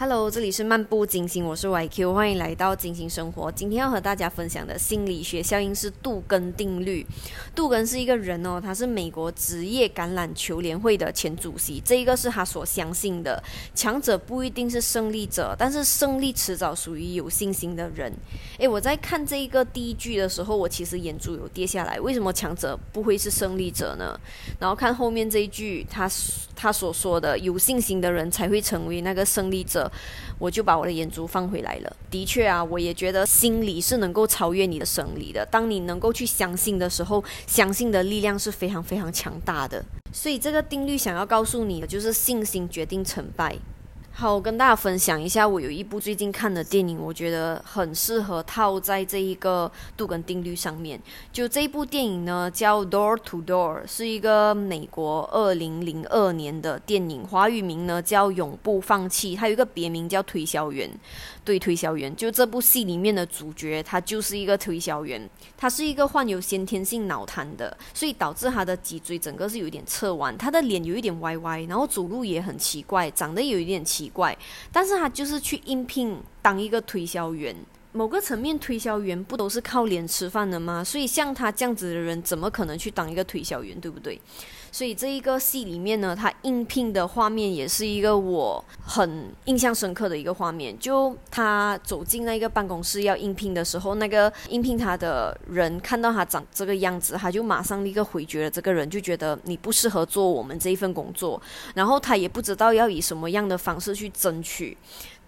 Hello，这里是漫步金星，我是 YQ，欢迎来到金星生活。今天要和大家分享的心理学效应是杜根定律。杜根是一个人哦，他是美国职业橄榄球联会的前主席。这一个是他所相信的，强者不一定是胜利者，但是胜利迟早属于有信心的人。诶，我在看这一个第一句的时候，我其实眼珠有跌下来。为什么强者不会是胜利者呢？然后看后面这一句，他他所说的有信心的人才会成为那个胜利者。我就把我的眼珠放回来了。的确啊，我也觉得心理是能够超越你的生理的。当你能够去相信的时候，相信的力量是非常非常强大的。所以这个定律想要告诉你的就是信心决定成败。好，我跟大家分享一下，我有一部最近看的电影，我觉得很适合套在这一个杜根定律上面。就这一部电影呢，叫《Door to Door》，是一个美国二零零二年的电影，华语名呢叫《永不放弃》，它有一个别名叫《推销员》。对，推销员就这部戏里面的主角，他就是一个推销员，他是一个患有先天性脑瘫的，所以导致他的脊椎整个是有点侧弯，他的脸有一点歪歪，然后走路也很奇怪，长得有一点奇奇怪，但是他就是去应聘当一个推销员。某个层面，推销员不都是靠脸吃饭的吗？所以像他这样子的人，怎么可能去当一个推销员，对不对？所以这一个戏里面呢，他应聘的画面也是一个我很印象深刻的一个画面。就他走进那个办公室要应聘的时候，那个应聘他的人看到他长这个样子，他就马上立刻回绝了这个人，就觉得你不适合做我们这一份工作。然后他也不知道要以什么样的方式去争取。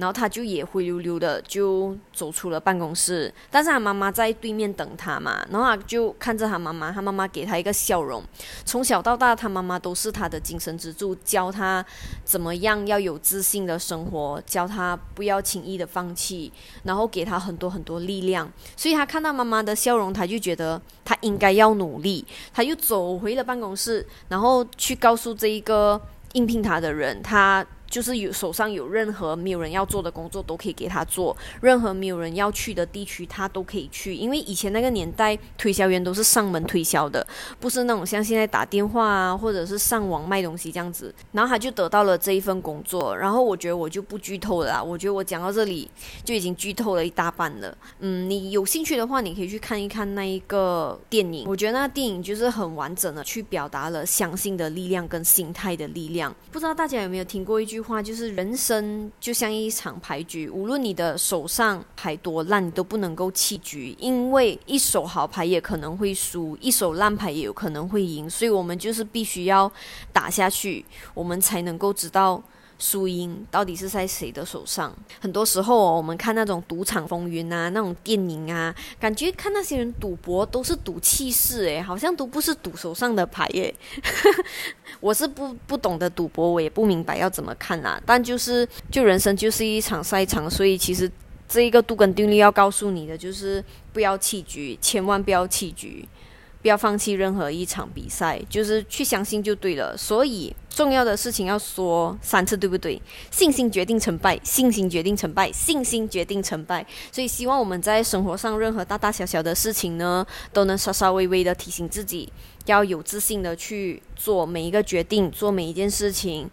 然后他就也灰溜溜的就走出了办公室，但是他妈妈在对面等他嘛，然后他就看着他妈妈，他妈妈给他一个笑容。从小到大，他妈妈都是他的精神支柱，教他怎么样要有自信的生活，教他不要轻易的放弃，然后给他很多很多力量。所以他看到妈妈的笑容，他就觉得他应该要努力，他又走回了办公室，然后去告诉这一个应聘他的人，他。就是有手上有任何没有人要做的工作都可以给他做，任何没有人要去的地区他都可以去，因为以前那个年代推销员都是上门推销的，不是那种像现在打电话啊，或者是上网卖东西这样子。然后他就得到了这一份工作。然后我觉得我就不剧透了，我觉得我讲到这里就已经剧透了一大半了。嗯，你有兴趣的话，你可以去看一看那一个电影。我觉得那电影就是很完整的去表达了相信的力量跟心态的力量。不知道大家有没有听过一句？话就是人生就像一场牌局，无论你的手上牌多烂，你都不能够弃局，因为一手好牌也可能会输，一手烂牌也有可能会赢，所以我们就是必须要打下去，我们才能够知道。输赢到底是在谁的手上？很多时候，我们看那种赌场风云啊，那种电影啊，感觉看那些人赌博都是赌气势，诶，好像都不是赌手上的牌，耶。我是不不懂得赌博，我也不明白要怎么看啊。但就是，就人生就是一场赛场，所以其实这一个杜根定律要告诉你的就是，不要弃局，千万不要弃局。不要放弃任何一场比赛，就是去相信就对了。所以重要的事情要说三次，对不对？信心决定成败，信心决定成败，信心决定成败。所以希望我们在生活上任何大大小小的事情呢，都能稍稍微微的提醒自己，要有自信的去做每一个决定，做每一件事情。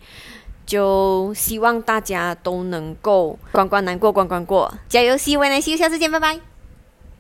就希望大家都能够关关难过关关过，加油！See you，下次见，拜拜。